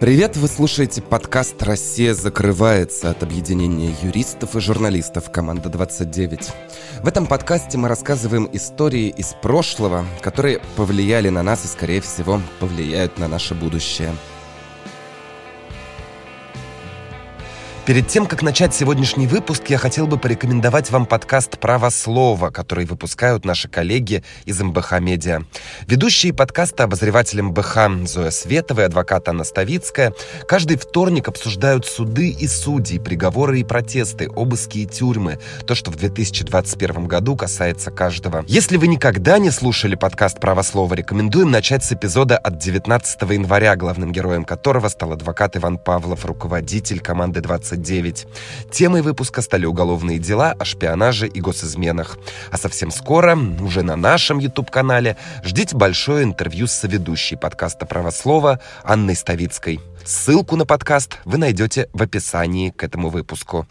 Привет, вы слушаете подкаст «Россия закрывается» от объединения юристов и журналистов «Команда 29». В этом подкасте мы рассказываем истории из прошлого, которые повлияли на нас и, скорее всего, повлияют на наше будущее – Перед тем, как начать сегодняшний выпуск, я хотел бы порекомендовать вам подкаст «Право слова», который выпускают наши коллеги из МБХ Медиа. Ведущие подкаста обозреватель МБХ Зоя Светова и адвокат Анна Ставицкая каждый вторник обсуждают суды и судьи, приговоры и протесты, обыски и тюрьмы. То, что в 2021 году касается каждого. Если вы никогда не слушали подкаст «Право слова», рекомендуем начать с эпизода от 19 января, главным героем которого стал адвокат Иван Павлов, руководитель команды 20 29. Темой выпуска стали уголовные дела о шпионаже и госизменах. А совсем скоро, уже на нашем YouTube-канале, ждите большое интервью с соведущей подкаста «Правослова» Анной Ставицкой. Ссылку на подкаст вы найдете в описании к этому выпуску.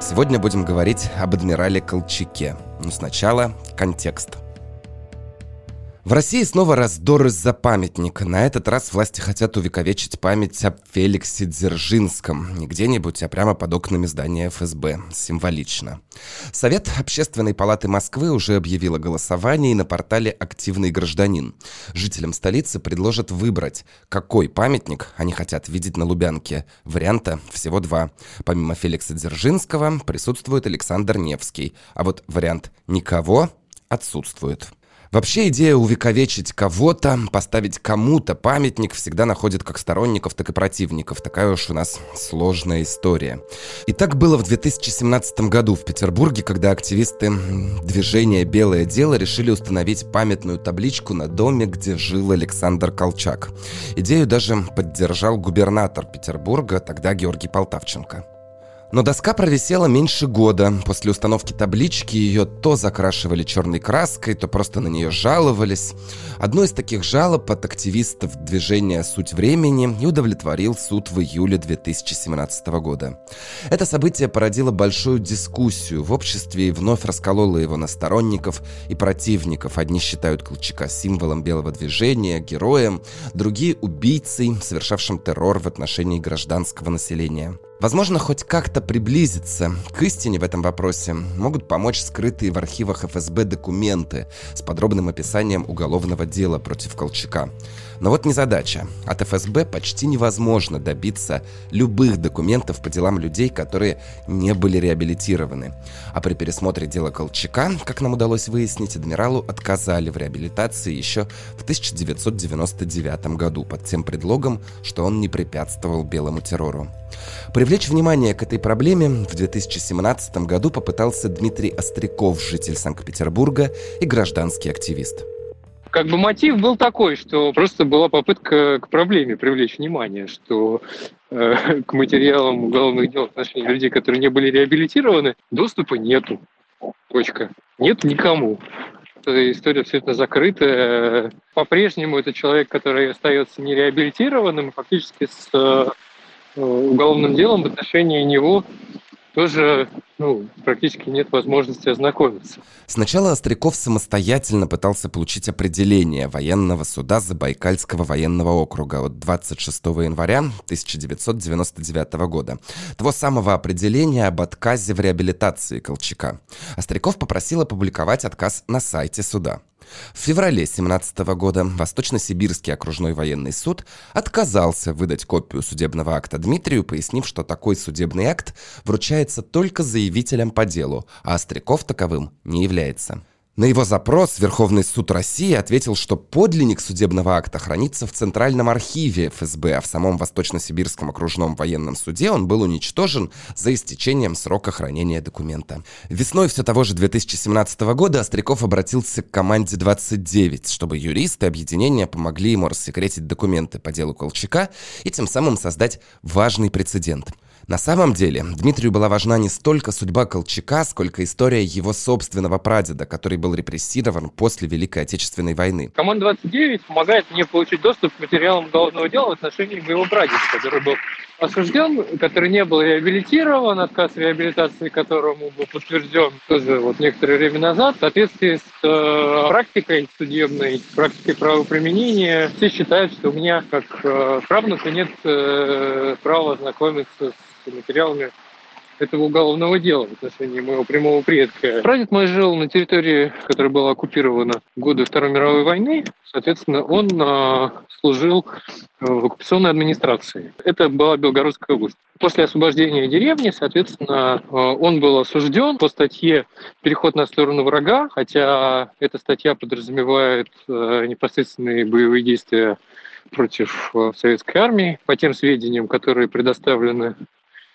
Сегодня будем говорить об адмирале Колчаке. Но сначала контекст. В России снова раздор из-за памятника. На этот раз власти хотят увековечить память об Феликсе Дзержинском. Не где-нибудь, а прямо под окнами здания ФСБ. Символично. Совет Общественной палаты Москвы уже объявил о голосовании на портале «Активный гражданин». Жителям столицы предложат выбрать, какой памятник они хотят видеть на Лубянке. Варианта всего два. Помимо Феликса Дзержинского присутствует Александр Невский. А вот вариант «никого» отсутствует. Вообще идея увековечить кого-то, поставить кому-то памятник всегда находит как сторонников, так и противников. Такая уж у нас сложная история. И так было в 2017 году в Петербурге, когда активисты движения «Белое дело» решили установить памятную табличку на доме, где жил Александр Колчак. Идею даже поддержал губернатор Петербурга, тогда Георгий Полтавченко. Но доска провисела меньше года. После установки таблички ее то закрашивали черной краской, то просто на нее жаловались. Одно из таких жалоб от активистов движения «Суть времени» и удовлетворил суд в июле 2017 года. Это событие породило большую дискуссию в обществе и вновь раскололо его на сторонников и противников. Одни считают Колчака символом белого движения, героем, другие – убийцей, совершавшим террор в отношении гражданского населения. Возможно, хоть как-то приблизиться к истине в этом вопросе могут помочь скрытые в архивах ФСБ документы с подробным описанием уголовного дела против Колчака. Но вот незадача. От ФСБ почти невозможно добиться любых документов по делам людей, которые не были реабилитированы. А при пересмотре дела Колчака, как нам удалось выяснить, адмиралу отказали в реабилитации еще в 1999 году под тем предлогом, что он не препятствовал белому террору. Привлечь внимание к этой проблеме в 2017 году попытался Дмитрий Остряков, житель Санкт-Петербурга и гражданский активист как бы мотив был такой, что просто была попытка к проблеме привлечь внимание, что э, к материалам уголовных дел в отношении людей, которые не были реабилитированы, доступа нету. Точка. Нет никому. Эта история абсолютно закрыта. По-прежнему это человек, который остается нереабилитированным, фактически с э, уголовным делом в отношении него тоже ну, практически нет возможности ознакомиться. Сначала Остряков самостоятельно пытался получить определение военного суда Забайкальского военного округа от 26 января 1999 года. Того самого определения об отказе в реабилитации Колчака. Остряков попросил опубликовать отказ на сайте суда. В феврале 17 года Восточно-Сибирский окружной военный суд отказался выдать копию судебного акта Дмитрию, пояснив, что такой судебный акт вручается только заявителям по делу, а Остряков таковым не является. На его запрос Верховный суд России ответил, что подлинник судебного акта хранится в Центральном архиве ФСБ, а в самом Восточно-Сибирском окружном военном суде он был уничтожен за истечением срока хранения документа. Весной все того же 2017 года Остряков обратился к команде 29, чтобы юристы объединения помогли ему рассекретить документы по делу Колчака и тем самым создать важный прецедент – на самом деле, Дмитрию была важна не столько судьба Колчака, сколько история его собственного прадеда, который был репрессирован после Великой Отечественной войны. Команда 29 помогает мне получить доступ к материалам уголовного дела в отношении моего прадеда, который был осужден, который не был реабилитирован, отказ реабилитации которому был подтвержден тоже вот некоторое время назад, в соответствии с э, практикой судебной, практикой правоприменения, все считают, что у меня как э, правнука нет э, права знакомиться с материалами этого уголовного дела в отношении моего прямого предка. Прадед мой жил на территории, которая была оккупирована в годы Второй мировой войны. Соответственно, он э, служил в оккупационной администрации. Это была Белгородская область. После освобождения деревни, соответственно, э, он был осужден по статье «Переход на сторону врага», хотя эта статья подразумевает э, непосредственные боевые действия против э, советской армии. По тем сведениям, которые предоставлены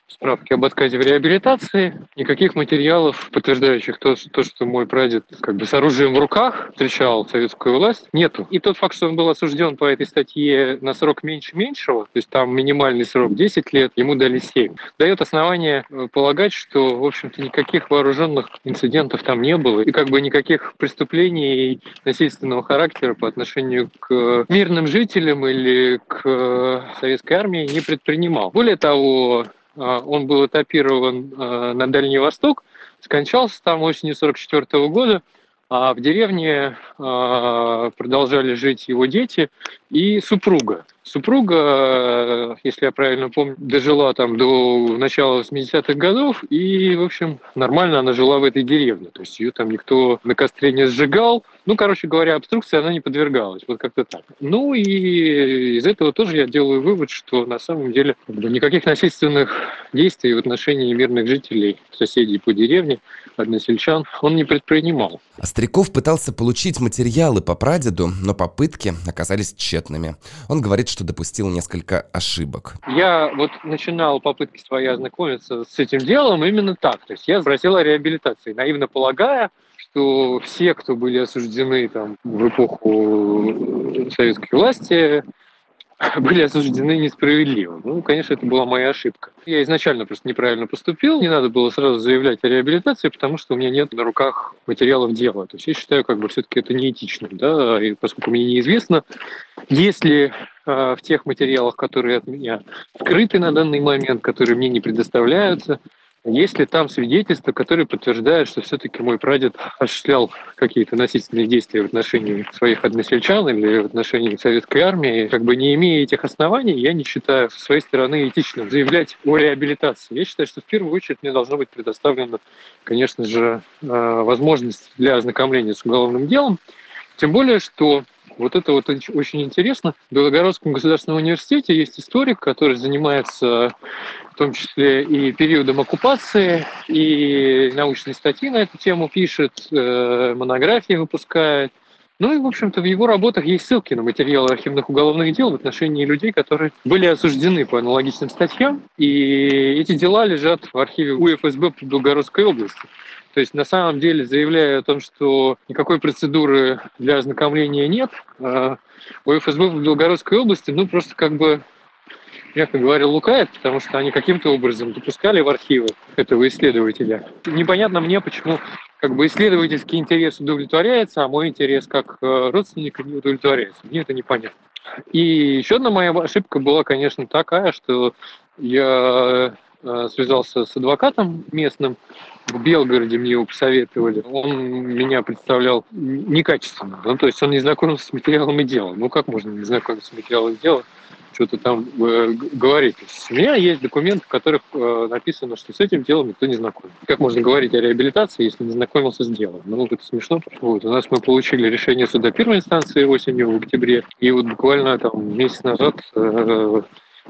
справки об отказе в реабилитации, никаких материалов, подтверждающих то, то, что мой прадед как бы с оружием в руках встречал советскую власть, нету. И тот факт, что он был осужден по этой статье на срок меньше меньшего, то есть там минимальный срок 10 лет, ему дали 7, дает основание э, полагать, что, в общем-то, никаких вооруженных инцидентов там не было, и как бы никаких преступлений насильственного характера по отношению к мирным жителям или к э, советской армии не предпринимал. Более того, он был этапирован а, на Дальний Восток, скончался там осенью 1944 года, а в деревне а, продолжали жить его дети и супруга. Супруга, если я правильно помню, дожила там до начала 80-х годов, и, в общем, нормально она жила в этой деревне. То есть ее там никто на костре не сжигал. Ну, короче говоря, обструкции она не подвергалась. Вот как-то так. Ну и из этого тоже я делаю вывод, что на самом деле никаких насильственных действий в отношении мирных жителей, соседей по деревне, односельчан, он не предпринимал. Остряков пытался получить материалы по прадеду, но попытки оказались тщетными. Он говорит, что допустил несколько ошибок. Я вот начинал попытки свои ознакомиться с этим делом именно так. То есть я спросил о реабилитации, наивно полагая, что все, кто были осуждены там, в эпоху советской власти, были осуждены несправедливо. Ну, конечно, это была моя ошибка. Я изначально просто неправильно поступил. Не надо было сразу заявлять о реабилитации, потому что у меня нет на руках материалов дела. То есть я считаю, как бы все-таки это неэтично, да, и поскольку мне неизвестно, если э, в тех материалах, которые от меня скрыты на данный момент, которые мне не предоставляются, есть ли там свидетельства, которые подтверждают, что все-таки мой прадед осуществлял какие-то насильственные действия в отношении своих односельчан или в отношении советской армии? Как бы не имея этих оснований, я не считаю со своей стороны этичным заявлять о реабилитации. Я считаю, что в первую очередь мне должна быть предоставлена, конечно же, э, возможность для ознакомления с уголовным делом. Тем более, что вот это вот очень интересно. В Белогородском государственном университете есть историк, который занимается в том числе и периодом оккупации, и научные статьи на эту тему пишет, э, монографии выпускает. Ну и, в общем-то, в его работах есть ссылки на материалы архивных уголовных дел в отношении людей, которые были осуждены по аналогичным статьям. И эти дела лежат в архиве УФСБ Белгородской области. То есть на самом деле заявляя о том, что никакой процедуры для ознакомления нет, а у ФСБ в Белгородской области, ну просто как бы мягко говоря, лукает, потому что они каким-то образом допускали в архивы этого исследователя. Непонятно мне, почему как бы исследовательский интерес удовлетворяется, а мой интерес как э, родственника не удовлетворяется. Мне это непонятно. И еще одна моя ошибка была, конечно, такая, что я связался с адвокатом местным, в Белгороде мне его посоветовали. Он меня представлял некачественно. Ну, то есть он не знакомился с материалом и делом. Ну, как можно не знакомиться с материалом и делом? что-то там э, говорить. У меня есть документы, в которых э, написано, что с этим делом никто не знаком. Как можно говорить о реабилитации, если не знакомился с делом? Ну, это смешно. Вот. У нас мы получили решение суда первой инстанции осенью, в октябре, и вот буквально там месяц назад э,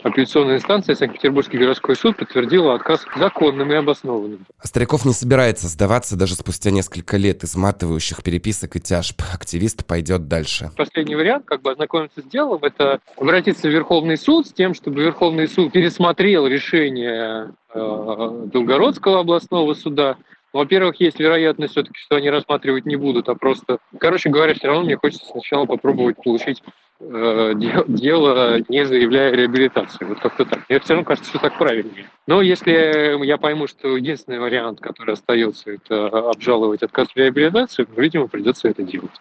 апелляционная инстанция Санкт-Петербургский городской суд подтвердила отказ законным и обоснованным. Стариков не собирается сдаваться даже спустя несколько лет изматывающих переписок и тяжб. Активист пойдет дальше. Последний вариант, как бы ознакомиться с делом, это обратиться в Верховный суд с тем, чтобы Верховный суд пересмотрел решение э, Белгородского областного суда во-первых, есть вероятность все-таки, что они рассматривать не будут, а просто... Короче говоря, все равно мне хочется сначала попробовать получить э, дело, не заявляя реабилитации. Вот как-то так. Мне все равно кажется, что так правильнее. Но если я пойму, что единственный вариант, который остается, это обжаловать отказ в реабилитации, видимо, придется это делать.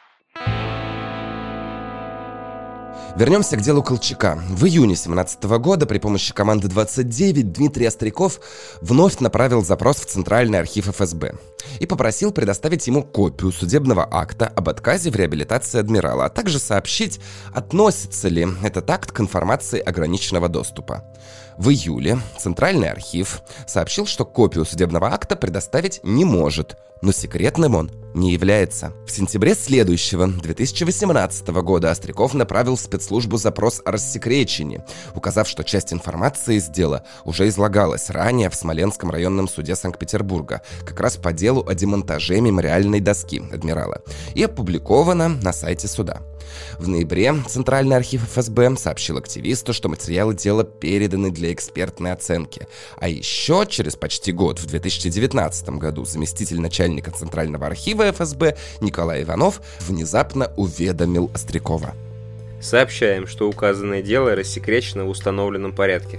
Вернемся к делу Колчака. В июне 2017 года при помощи команды 29 Дмитрий Остряков вновь направил запрос в Центральный архив ФСБ и попросил предоставить ему копию судебного акта об отказе в реабилитации адмирала, а также сообщить, относится ли этот акт к информации ограниченного доступа. В июле Центральный архив сообщил, что копию судебного акта предоставить не может, но секретным он не является. В сентябре следующего, 2018 года, Остряков направил в спецслужбу запрос о рассекречении, указав, что часть информации из дела уже излагалась ранее в Смоленском районном суде Санкт-Петербурга, как раз по делу о демонтаже мемориальной доски адмирала, и опубликована на сайте суда. В ноябре Центральный архив ФСБ сообщил активисту, что материалы дела переданы для экспертной оценки. А еще через почти год, в 2019 году, заместитель начальника Центрального архива ФСБ Николай Иванов внезапно уведомил Острякова. Сообщаем, что указанное дело рассекречено в установленном порядке.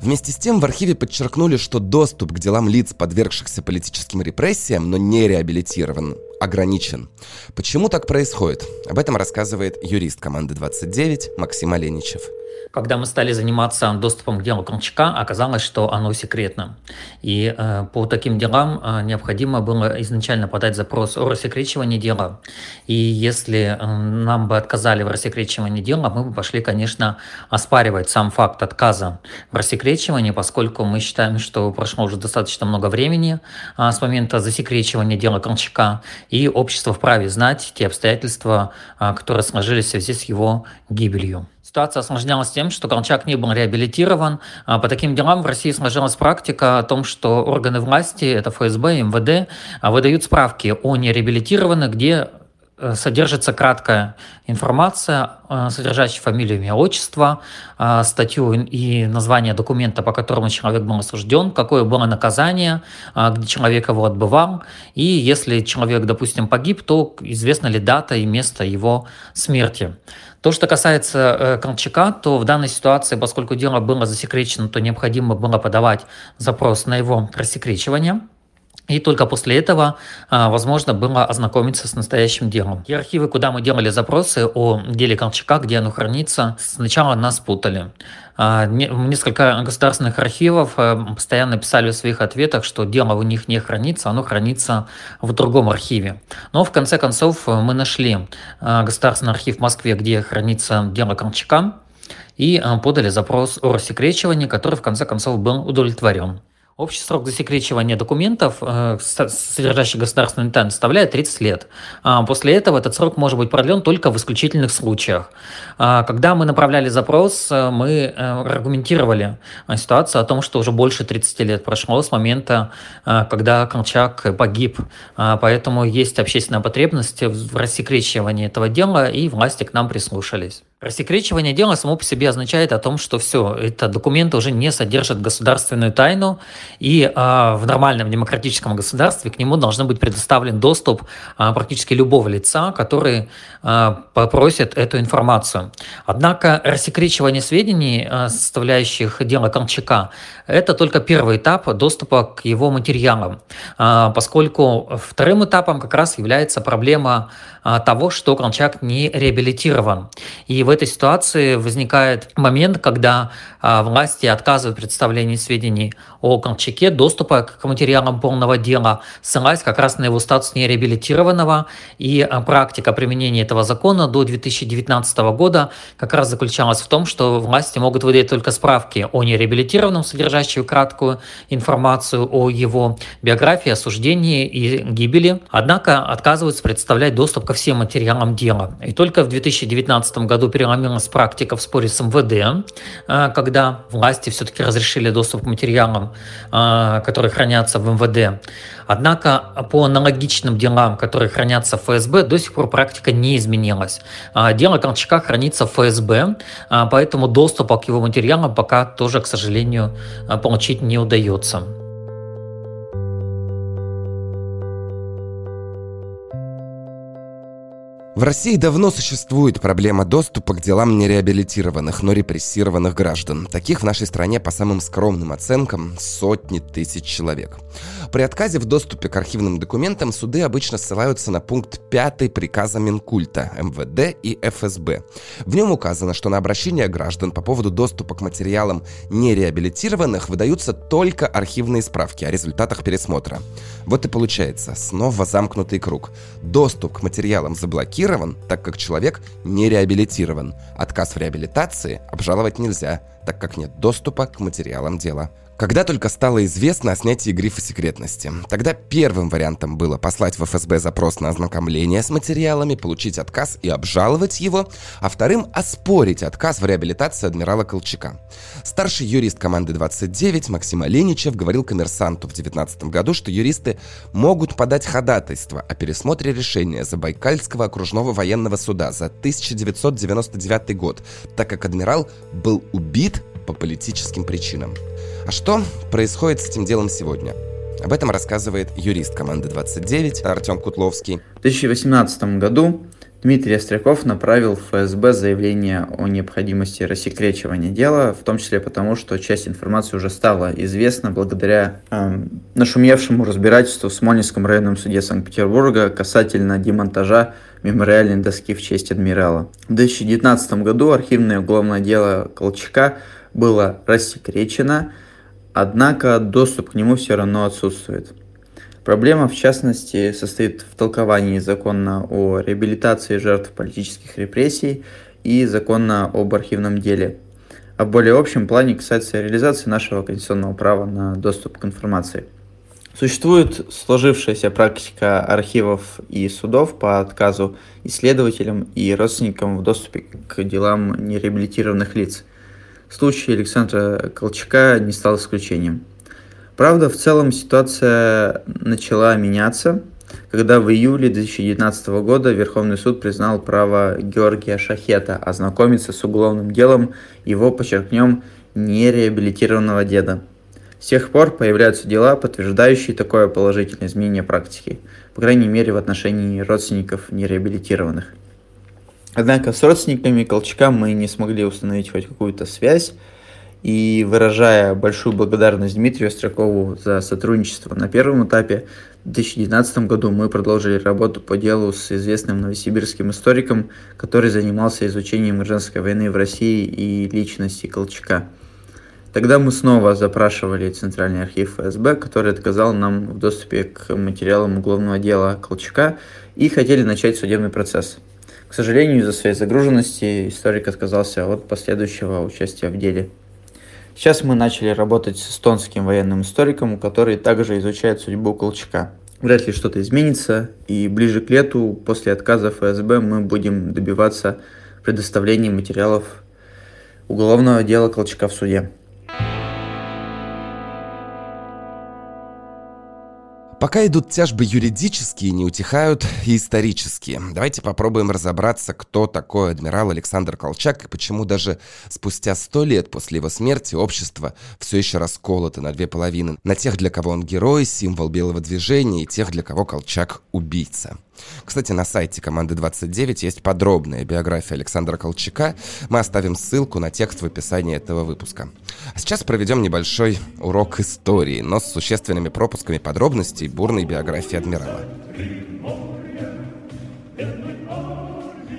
Вместе с тем в архиве подчеркнули, что доступ к делам лиц, подвергшихся политическим репрессиям, но не реабилитирован, ограничен. Почему так происходит? Об этом рассказывает юрист команды 29 Максим Оленичев. Когда мы стали заниматься доступом к делу Колчака, оказалось, что оно секретно. И э, по таким делам э, необходимо было изначально подать запрос о рассекречивании дела. И если э, нам бы отказали в рассекречивании дела, мы бы пошли, конечно, оспаривать сам факт отказа в рассекречивании, поскольку мы считаем, что прошло уже достаточно много времени э, с момента засекречивания дела Колчака, и общество вправе знать те обстоятельства, э, которые сложились в связи с его гибелью. Ситуация осложнялась тем, что Колчак не был реабилитирован. А по таким делам в России сложилась практика о том, что органы власти, это ФСБ, МВД, а, выдают справки о нереабилитированных, где содержится краткая информация, э, содержащая фамилию, имя, отчество, э, статью и название документа, по которому человек был осужден, какое было наказание, где человек его отбывал, и если человек, допустим, погиб, то известна ли дата и место его смерти. То, что касается э, Колчака, то в данной ситуации, поскольку дело было засекречено, то необходимо было подавать запрос на его рассекречивание. И только после этого а, возможно было ознакомиться с настоящим делом. И архивы, куда мы делали запросы о деле Колчака, где оно хранится, сначала нас путали. А, несколько государственных архивов а, постоянно писали в своих ответах, что дело у них не хранится, оно хранится в другом архиве. Но в конце концов мы нашли государственный архив в Москве, где хранится дело Колчака, и подали запрос о рассекречивании, который в конце концов был удовлетворен. Общий срок засекречивания документов, э, содержащих государственную тайну, составляет 30 лет. А после этого этот срок может быть продлен только в исключительных случаях. А когда мы направляли запрос, э, мы э, аргументировали ситуацию о том, что уже больше 30 лет прошло с момента, когда Колчак погиб. А поэтому есть общественная потребность в рассекречивании этого дела, и власти к нам прислушались. Рассекречивание дела само по себе означает о том, что все, это документы уже не содержат государственную тайну, и э, в нормальном демократическом государстве к нему должен быть предоставлен доступ э, практически любого лица, который э, попросит эту информацию. Однако рассекречивание сведений, э, составляющих дело Колчака, это только первый этап доступа к его материалам, э, поскольку вторым этапом как раз является проблема того, что Колчак не реабилитирован. И в этой ситуации возникает момент, когда а, власти отказывают в представлении сведений о Колчаке, доступа к материалам полного дела, ссылаясь как раз на его статус нереабилитированного. И а, практика применения этого закона до 2019 года как раз заключалась в том, что власти могут выдать только справки о нереабилитированном, содержащие краткую информацию о его биографии, осуждении и гибели. Однако отказываются представлять доступ ко всем материалам дела. И только в 2019 году переломилась практика в споре с МВД, а, когда власти все-таки разрешили доступ к материалам, а, которые хранятся в МВД. Однако по аналогичным делам, которые хранятся в ФСБ, до сих пор практика не изменилась. А, дело Колчака хранится в ФСБ, поэтому доступа к его материалам пока тоже, к сожалению, получить не удается. В России давно существует проблема доступа к делам нереабилитированных, но репрессированных граждан. Таких в нашей стране, по самым скромным оценкам, сотни тысяч человек. При отказе в доступе к архивным документам суды обычно ссылаются на пункт 5 приказа Минкульта, МВД и ФСБ. В нем указано, что на обращение граждан по поводу доступа к материалам нереабилитированных выдаются только архивные справки о результатах пересмотра. Вот и получается, снова замкнутый круг. Доступ к материалам заблокирован, реабилитирован, так как человек не реабилитирован. Отказ в реабилитации обжаловать нельзя, так как нет доступа к материалам дела. Когда только стало известно о снятии грифа секретности, тогда первым вариантом было послать в ФСБ запрос на ознакомление с материалами, получить отказ и обжаловать его, а вторым – оспорить отказ в реабилитации адмирала Колчака. Старший юрист команды 29 Максим Оленичев говорил коммерсанту в 2019 году, что юристы могут подать ходатайство о пересмотре решения Забайкальского окружного военного суда за 1999 год, так как адмирал был убит по политическим причинам. А что происходит с этим делом сегодня? Об этом рассказывает юрист команды 29 Артем Кутловский. В 2018 году Дмитрий Остряков направил в ФСБ заявление о необходимости рассекречивания дела, в том числе потому, что часть информации уже стала известна благодаря э, нашумевшему разбирательству в Смольнинском районном суде Санкт-Петербурга касательно демонтажа мемориальной доски в честь адмирала. В 2019 году архивное уголовное дело Колчака было рассекречено, однако доступ к нему все равно отсутствует. Проблема, в частности, состоит в толковании закона о реабилитации жертв политических репрессий и закона об архивном деле. А в более общем плане касается реализации нашего конституционного права на доступ к информации. Существует сложившаяся практика архивов и судов по отказу исследователям и родственникам в доступе к делам нереабилитированных лиц. Случай Александра Колчака не стал исключением. Правда, в целом ситуация начала меняться, когда в июле 2019 года Верховный суд признал право Георгия Шахета ознакомиться с уголовным делом его, подчеркнем, нереабилитированного деда. С тех пор появляются дела, подтверждающие такое положительное изменение практики, по крайней мере в отношении родственников нереабилитированных. Однако с родственниками Колчака мы не смогли установить хоть какую-то связь, и выражая большую благодарность Дмитрию Остракову за сотрудничество на первом этапе, в 2019 году мы продолжили работу по делу с известным новосибирским историком, который занимался изучением гражданской войны в России и личности Колчака. Тогда мы снова запрашивали Центральный архив ФСБ, который отказал нам в доступе к материалам уголовного дела Колчака и хотели начать судебный процесс – к сожалению, из-за своей загруженности историк отказался от последующего участия в деле. Сейчас мы начали работать с эстонским военным историком, который также изучает судьбу Колчака. Вряд ли что-то изменится, и ближе к лету, после отказа ФСБ, мы будем добиваться предоставления материалов уголовного дела Колчака в суде. Пока идут тяжбы юридические, не утихают и исторические. Давайте попробуем разобраться, кто такой адмирал Александр Колчак и почему даже спустя сто лет после его смерти общество все еще расколото на две половины. На тех, для кого он герой, символ белого движения, и тех, для кого Колчак – убийца. Кстати, на сайте команды 29 есть подробная биография Александра Колчака. Мы оставим ссылку на текст в описании этого выпуска. А сейчас проведем небольшой урок истории, но с существенными пропусками подробностей бурной биографии адмирала.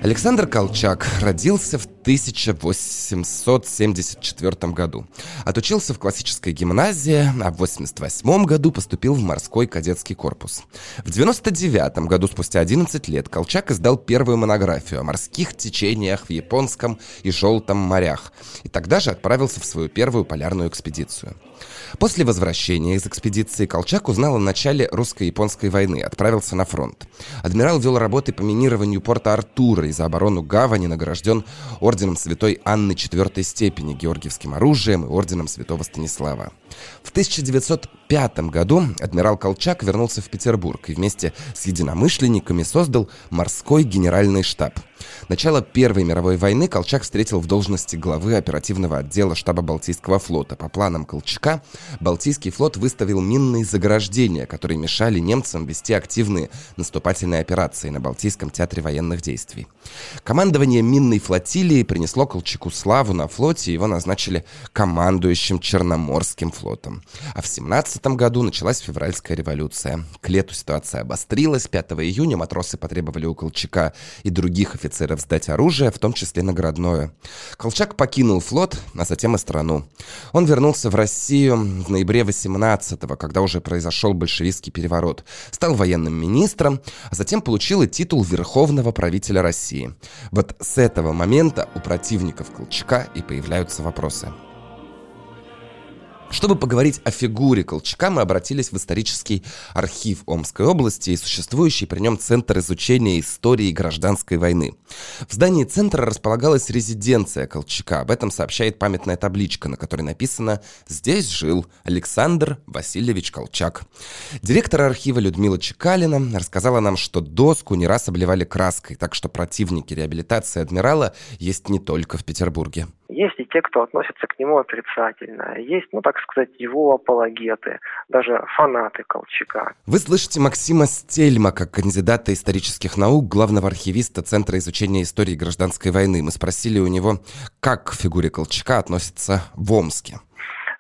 Александр Колчак родился в 1874 году. Отучился в классической гимназии, а в 88 году поступил в морской кадетский корпус. В 99 году, спустя 11 лет, Колчак издал первую монографию о морских течениях в Японском и Желтом морях, и тогда же отправился в свою первую полярную экспедицию. После возвращения из экспедиции Колчак узнал о начале русско-японской войны, отправился на фронт. Адмирал вел работы по минированию порта Артура и за оборону гавани награжден орденом Святой Анны четвертой степени, Георгиевским оружием и орденом Святого Станислава. В 1905 году адмирал Колчак вернулся в Петербург и вместе с единомышленниками создал морской генеральный штаб. Начало Первой мировой войны Колчак встретил в должности главы оперативного отдела штаба Балтийского флота. По планам Колчака, Балтийский флот выставил минные заграждения, которые мешали немцам вести активные наступательные операции на Балтийском театре военных действий. Командование минной флотилии принесло Колчаку славу на флоте, его назначили командующим Черноморским флотом. А в 17 году началась февральская революция. К лету ситуация обострилась. 5 июня матросы потребовали у Колчака и других офицеров сдать оружие, в том числе наградное. Колчак покинул флот, а затем и страну. Он вернулся в Россию в ноябре 18-го, когда уже произошел большевистский переворот. Стал военным министром, а затем получил и титул Верховного правителя России. Вот с этого момента у противников Колчака и появляются вопросы. Чтобы поговорить о фигуре Колчака, мы обратились в исторический архив Омской области и существующий при нем Центр изучения истории гражданской войны. В здании центра располагалась резиденция Колчака. Об этом сообщает памятная табличка, на которой написано «Здесь жил Александр Васильевич Колчак». Директор архива Людмила Чекалина рассказала нам, что доску не раз обливали краской, так что противники реабилитации адмирала есть не только в Петербурге. Есть и те, кто относится к нему отрицательно. Есть, ну так сказать, его апологеты, даже фанаты Колчака. Вы слышите Максима Стельма как кандидата исторических наук, главного архивиста Центра изучения истории гражданской войны. Мы спросили у него, как к фигуре Колчака относится в Омске.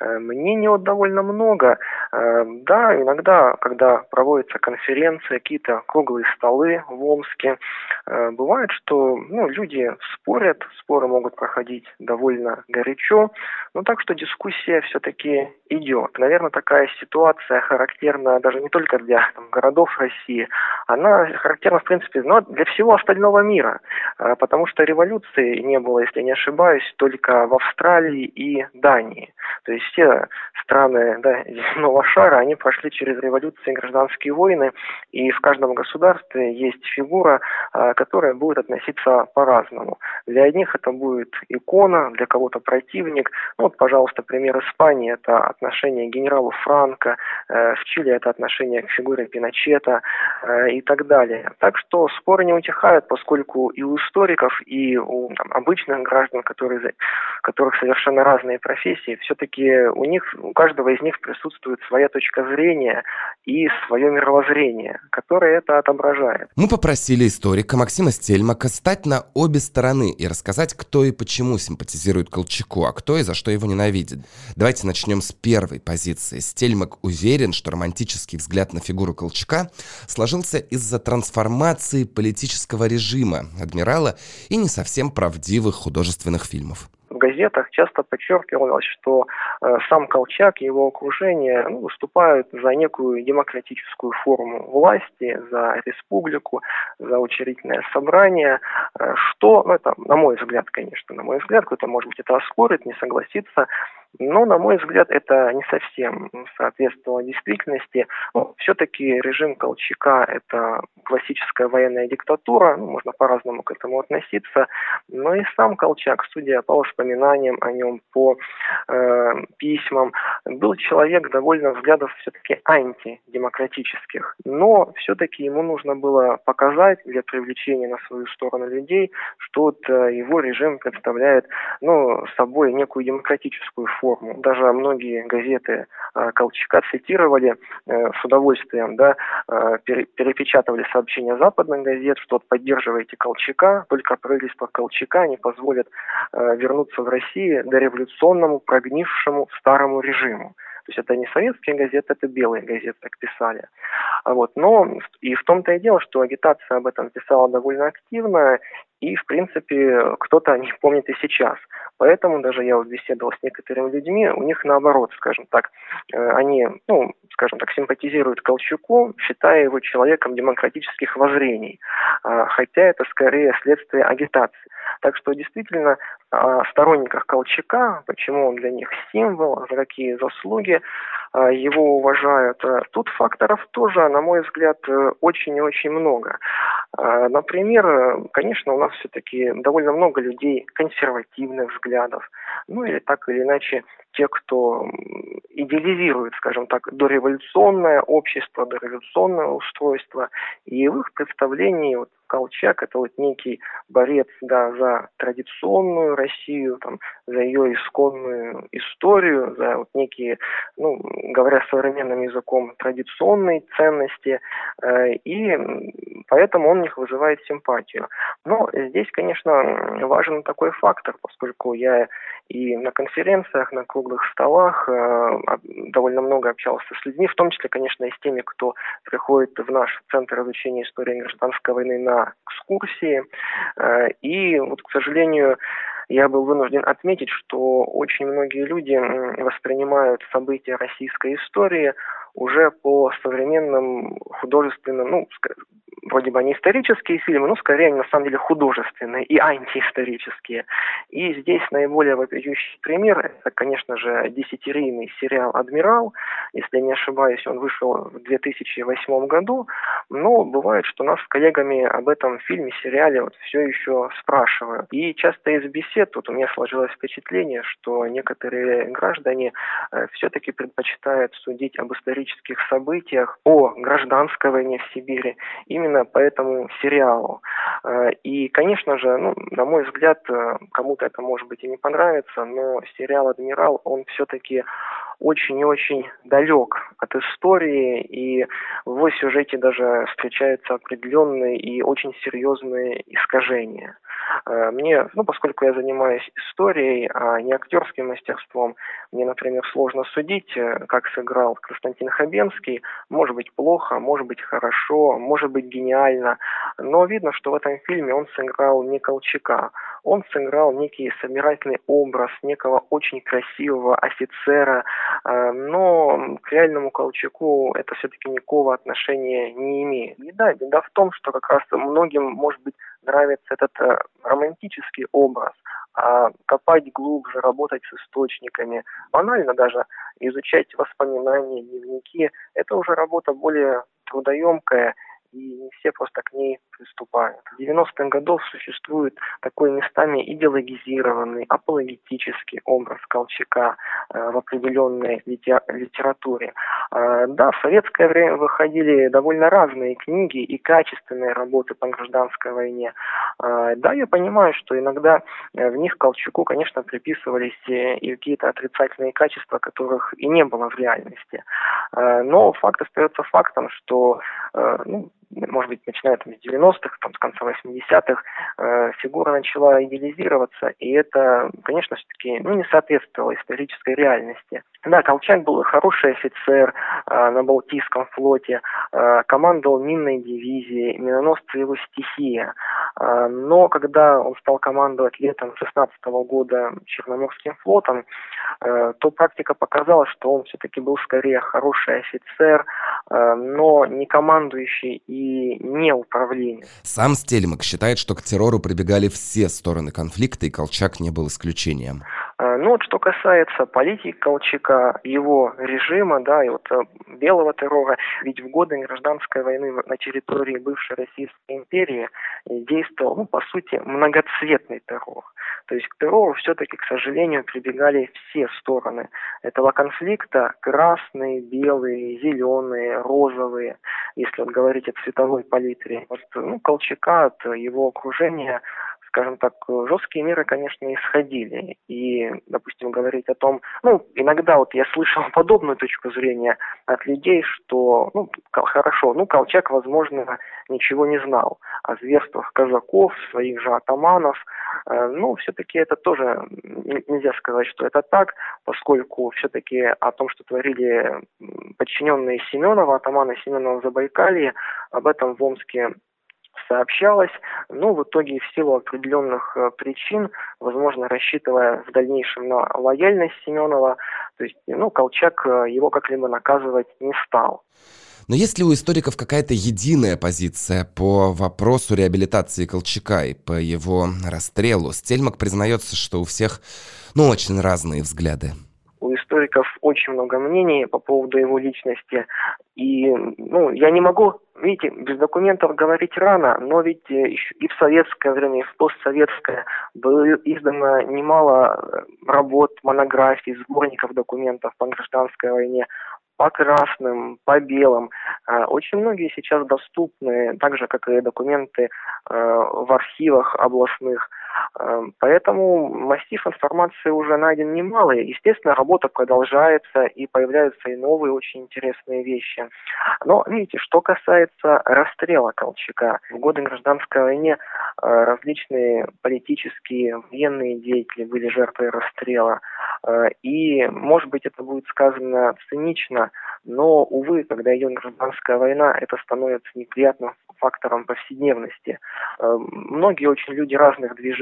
Э, мнений вот довольно много. Э, да, иногда, когда проводятся конференции, какие-то круглые столы в Омске, э, бывает, что ну, люди спорят, споры могут проходить довольно горячо, но так что дискуссия все-таки идет. Наверное, такая ситуация характерна даже не только для там, городов России, она характерна, в принципе, но для всего остального мира, потому что революции не было, если не ошибаюсь, только в Австралии и Дании. То есть все страны да, земного шара, они прошли через революции и гражданские войны, и в каждом государстве есть фигура, а, которая будет относиться по-разному. Для одних это будет икона, для кого-то противник. Ну, вот, пожалуйста, пример Испании – это отношение к генералу Франко, э, в Чили это отношение к фигуре Пиночета э, и так далее. Так что споры не утихают, поскольку и у историков, и у там, обычных граждан, которые, которых совершенно разные профессии, все-таки у них, у каждого из них присутствует своя точка зрения и свое мировоззрение, которое это отображает. Мы попросили историка Максима Стельмака стать на обе стороны и рассказать, кто и почему симпатизирует Колчаку, а кто и за что его ненавидит. Давайте начнем с первой позиции. Стельмак уверен, что романтический взгляд на фигуру Колчака сложился из-за трансформации политического режима адмирала и не совсем правдивых художественных фильмов в газетах часто подчеркивалось, что э, сам Колчак и его окружение ну, выступают за некую демократическую форму власти, за республику, за учредительное собрание, э, что, ну это на мой взгляд, конечно, на мой взгляд, кто-то может быть это оспорит, не согласится, но, на мой взгляд, это не совсем соответствовало действительности. Ну, все-таки режим Колчака – это классическая военная диктатура, ну, можно по-разному к этому относиться, но и сам Колчак, судя по воспоминаниям о нем, по э, письмам, был человек довольно взглядов все-таки антидемократических. Но все-таки ему нужно было показать для привлечения на свою сторону людей, что вот, э, его режим представляет ну, собой некую демократическую форму. Даже многие газеты э, Колчака цитировали э, с удовольствием, да, э, перепечатывали сообщения западных газет, что вот поддерживаете Колчака, только правительство Колчака не позволит вернуться в Россию дореволюционному, прогнившему старому режиму. То есть это не советские газеты, это белые газеты так писали. Вот. Но и в том-то и дело, что агитация об этом писала довольно активно, и, в принципе, кто-то о них помнит и сейчас. Поэтому даже я вот беседовал с некоторыми людьми, у них наоборот, скажем так, э, они, ну, скажем так, симпатизируют Колчаку, считая его человеком демократических воззрений, а, хотя это скорее следствие агитации. Так что действительно о сторонниках Колчака, почему он для них символ, за какие заслуги его уважают. Э, тут факторов тоже, на мой взгляд, э, очень и очень много. А, например, конечно, у нас все-таки довольно много людей консервативных взглядов, ну или так или иначе те, кто идеализирует, скажем так, дореволюционное общество, дореволюционное устройство, и в их представлении вот, Колчак это вот некий борец да, за традиционную Россию, там, за ее исконную историю, за вот некие, ну, говоря современным языком, традиционные ценности, э, и поэтому он у них вызывает симпатию. Но здесь, конечно, важен такой фактор, поскольку я и на конференциях, на круглых столах э, довольно много общался с людьми, в том числе, конечно, и с теми, кто приходит в наш Центр изучения истории гражданской войны на экскурсии. Э, и вот, к сожалению, я был вынужден отметить, что очень многие люди воспринимают события российской истории уже по современным художественным, ну, вроде бы они исторические фильмы, но скорее они на самом деле художественные и антиисторические. И здесь наиболее вопиющий пример, это, конечно же, десятирийный сериал «Адмирал». Если не ошибаюсь, он вышел в 2008 году, но бывает, что нас с коллегами об этом фильме, сериале вот все еще спрашивают. И часто из бесед вот у меня сложилось впечатление, что некоторые граждане э, все-таки предпочитают судить об исторических событиях, о гражданской войне в Сибири именно по этому сериалу. Э, и, конечно же, ну, на мой взгляд, э, кому-то это может быть и не понравится, но сериал «Адмирал», он все-таки очень и очень далек от истории, и в его сюжете даже встречаются определенные и очень серьезные искажения. Э, мне, ну, поскольку я занимаюсь историей, а не актерским мастерством, мне, например, сложно судить, э, как сыграл Константин Хабенский. Может быть плохо, может быть хорошо, может быть гениально, но видно, что в этом фильме он сыграл не Колчака, он сыграл некий собирательный образ некого очень красивого офицера, но к реальному Колчаку это все-таки никакого отношения не имеет. И да, беда в том, что как раз многим, может быть, нравится этот э, романтический образ, а копать глубже, работать с источниками, банально даже изучать воспоминания, дневники, это уже работа более трудоемкая и не все просто к ней приступают. В 90-х годах существует такой местами идеологизированный, апологетический образ Колчака э, в определенной литературе. Э, да, в советское время выходили довольно разные книги и качественные работы по гражданской войне. Э, да, я понимаю, что иногда в них Колчаку, конечно, приписывались и какие-то отрицательные качества, которых и не было в реальности. Но факт остается фактом, что ну, может быть, начиная там, с 90-х, там, с конца 80-х, э, фигура начала идеализироваться, и это, конечно, все-таки ну, не соответствовало исторической реальности. Да, Колчак был хороший офицер э, на Балтийском флоте, э, командовал минной дивизией, миноносцы его стихия. Э, но когда он стал командовать летом 16 -го года Черноморским флотом, э, то практика показала, что он все-таки был скорее хороший офицер, э, но не командующий и не управленец. Сам Стельмак считает, что к террору прибегали все стороны конфликта, и Колчак не был исключением. Э, ну вот что касается политики Колчака, его режима, да, и вот э, белого террора, ведь в годы гражданской войны на территории бывшей Российской империи действовал, ну, по сути, многоцветный террор. То есть к террору все-таки, к сожалению, прибегали все стороны этого конфликта. Красные, белые, зеленые, розовые, если вот говорить о цветовой палитре. Вот, ну, Колчака от его окружения скажем так, жесткие меры, конечно, исходили. И, допустим, говорить о том, ну, иногда вот я слышал подобную точку зрения от людей, что, ну, хорошо, ну, Колчак, возможно, ничего не знал о зверствах казаков, своих же атаманов. Э, ну, все-таки это тоже нельзя сказать, что это так, поскольку все-таки о том, что творили подчиненные Семенова, атаманы Семенова в Забайкалье, об этом в Омске сообщалось, но в итоге в силу определенных э, причин, возможно, рассчитывая в дальнейшем на лояльность Семенова, то есть, ну, Колчак э, его как-либо наказывать не стал. Но есть ли у историков какая-то единая позиция по вопросу реабилитации Колчака и по его расстрелу? Стельмак признается, что у всех, ну, очень разные взгляды. У историков очень много мнений по поводу его личности. И ну, я не могу, видите, без документов говорить рано, но ведь э, и в советское время, и в постсоветское было издано немало э, работ, монографий, сборников документов по гражданской войне по красным, по белым. А, очень многие сейчас доступны, так же, как и документы в архивах областных. Эм, поэтому массив информации уже найден немалый. Естественно, работа продолжается и появляются и новые очень интересные вещи. Но, видите, что касается расстрела Колчака. В годы гражданской войны э, различные политические, военные деятели были жертвой расстрела. Э, и, может быть, это будет сказано цинично, но, увы, когда идет гражданская война, это становится неприятным фактором повседневности. Э, многие очень люди разных движений,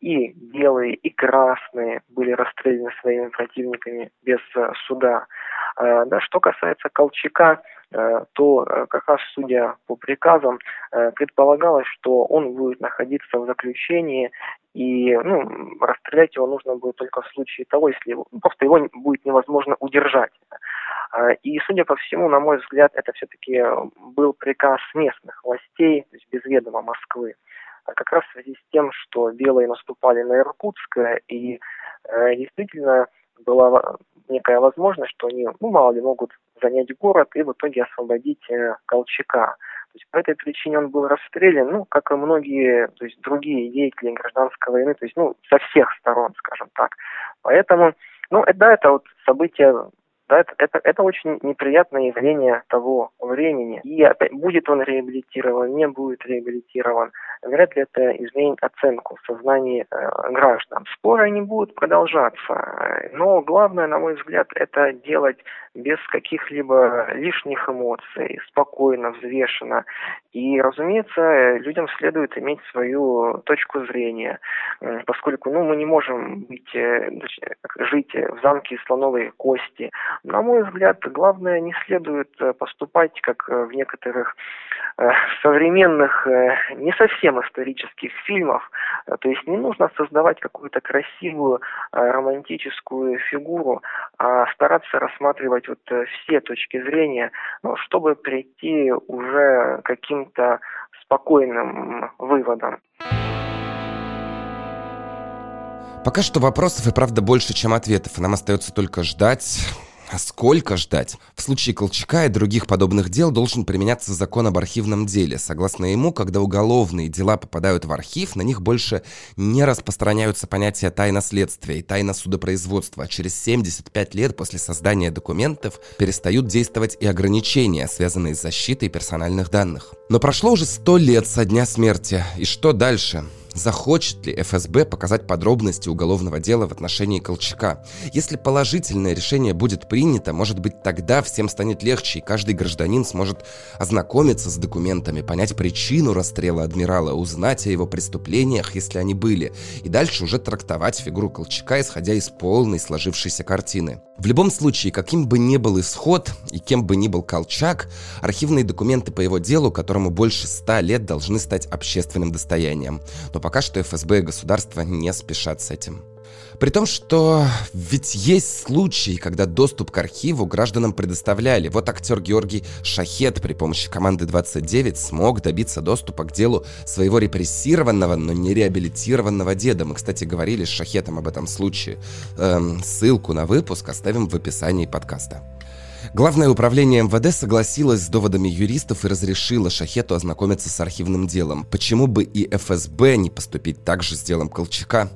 и белые, и красные, были расстреляны своими противниками без э, суда. Э, да, что касается Колчака, то как раз судя по приказам предполагалось, что он будет находиться в заключении и ну, расстрелять его нужно будет только в случае того, если его, ну, просто его будет невозможно удержать. И, судя по всему, на мой взгляд, это все-таки был приказ местных властей, то есть без ведома Москвы. А как раз в связи с тем, что белые наступали на Иркутское, и э, действительно была некая возможность, что они, ну, мало ли, могут занять город и в итоге освободить э, Колчака. То есть по этой причине он был расстрелян, ну, как и многие, то есть другие деятели гражданской войны, то есть, ну, со всех сторон, скажем так. Поэтому, ну, да, это вот событие да, это, это, это очень неприятное явление того времени. И опять, будет он реабилитирован, не будет реабилитирован, вряд ли это изменит оценку в сознании э, граждан. Споры они будут продолжаться, но главное, на мой взгляд, это делать без каких-либо лишних эмоций, спокойно, взвешенно. И, разумеется, людям следует иметь свою точку зрения, поскольку ну, мы не можем быть, э, жить в замке слоновой кости, на мой взгляд, главное, не следует э, поступать, как э, в некоторых э, современных, не совсем исторических фильмах. То есть не нужно создавать какую-то красивую романтическую фигуру, а стараться рассматривать вот все точки зрения, ну, чтобы прийти уже каким-то спокойным выводам. Пока что вопросов и правда больше, чем ответов. Нам остается только ждать, а сколько ждать? В случае Колчака и других подобных дел должен применяться закон об архивном деле. Согласно ему, когда уголовные дела попадают в архив, на них больше не распространяются понятия тайна следствия и тайна судопроизводства. А через 75 лет после создания документов перестают действовать и ограничения, связанные с защитой персональных данных. Но прошло уже 100 лет со дня смерти. И что дальше? Захочет ли ФСБ показать подробности уголовного дела в отношении Колчака? Если положительное решение будет принято, может быть тогда всем станет легче, и каждый гражданин сможет ознакомиться с документами, понять причину расстрела адмирала, узнать о его преступлениях, если они были, и дальше уже трактовать фигуру Колчака, исходя из полной сложившейся картины. В любом случае, каким бы ни был исход и кем бы ни был Колчак, архивные документы по его делу, которому больше ста лет, должны стать общественным достоянием. Но пока что ФСБ и государство не спешат с этим. При том, что ведь есть случаи, когда доступ к архиву гражданам предоставляли. Вот актер Георгий Шахет при помощи команды 29 смог добиться доступа к делу своего репрессированного, но не реабилитированного деда. Мы, кстати, говорили с Шахетом об этом случае. Эм, ссылку на выпуск оставим в описании подкаста. Главное управление МВД согласилось с доводами юристов и разрешило Шахету ознакомиться с архивным делом. Почему бы и ФСБ не поступить так же с делом Колчака?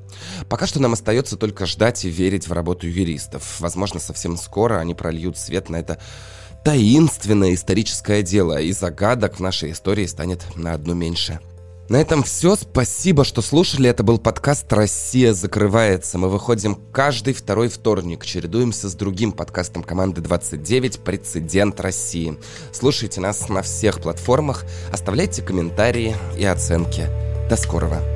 Пока что нам остается только ждать и верить в работу юристов. Возможно, совсем скоро они прольют свет на это таинственное историческое дело, и загадок в нашей истории станет на одну меньше. На этом все. Спасибо, что слушали. Это был подкаст «Россия закрывается». Мы выходим каждый второй вторник. Чередуемся с другим подкастом команды 29 «Прецедент России». Слушайте нас на всех платформах. Оставляйте комментарии и оценки. До скорого.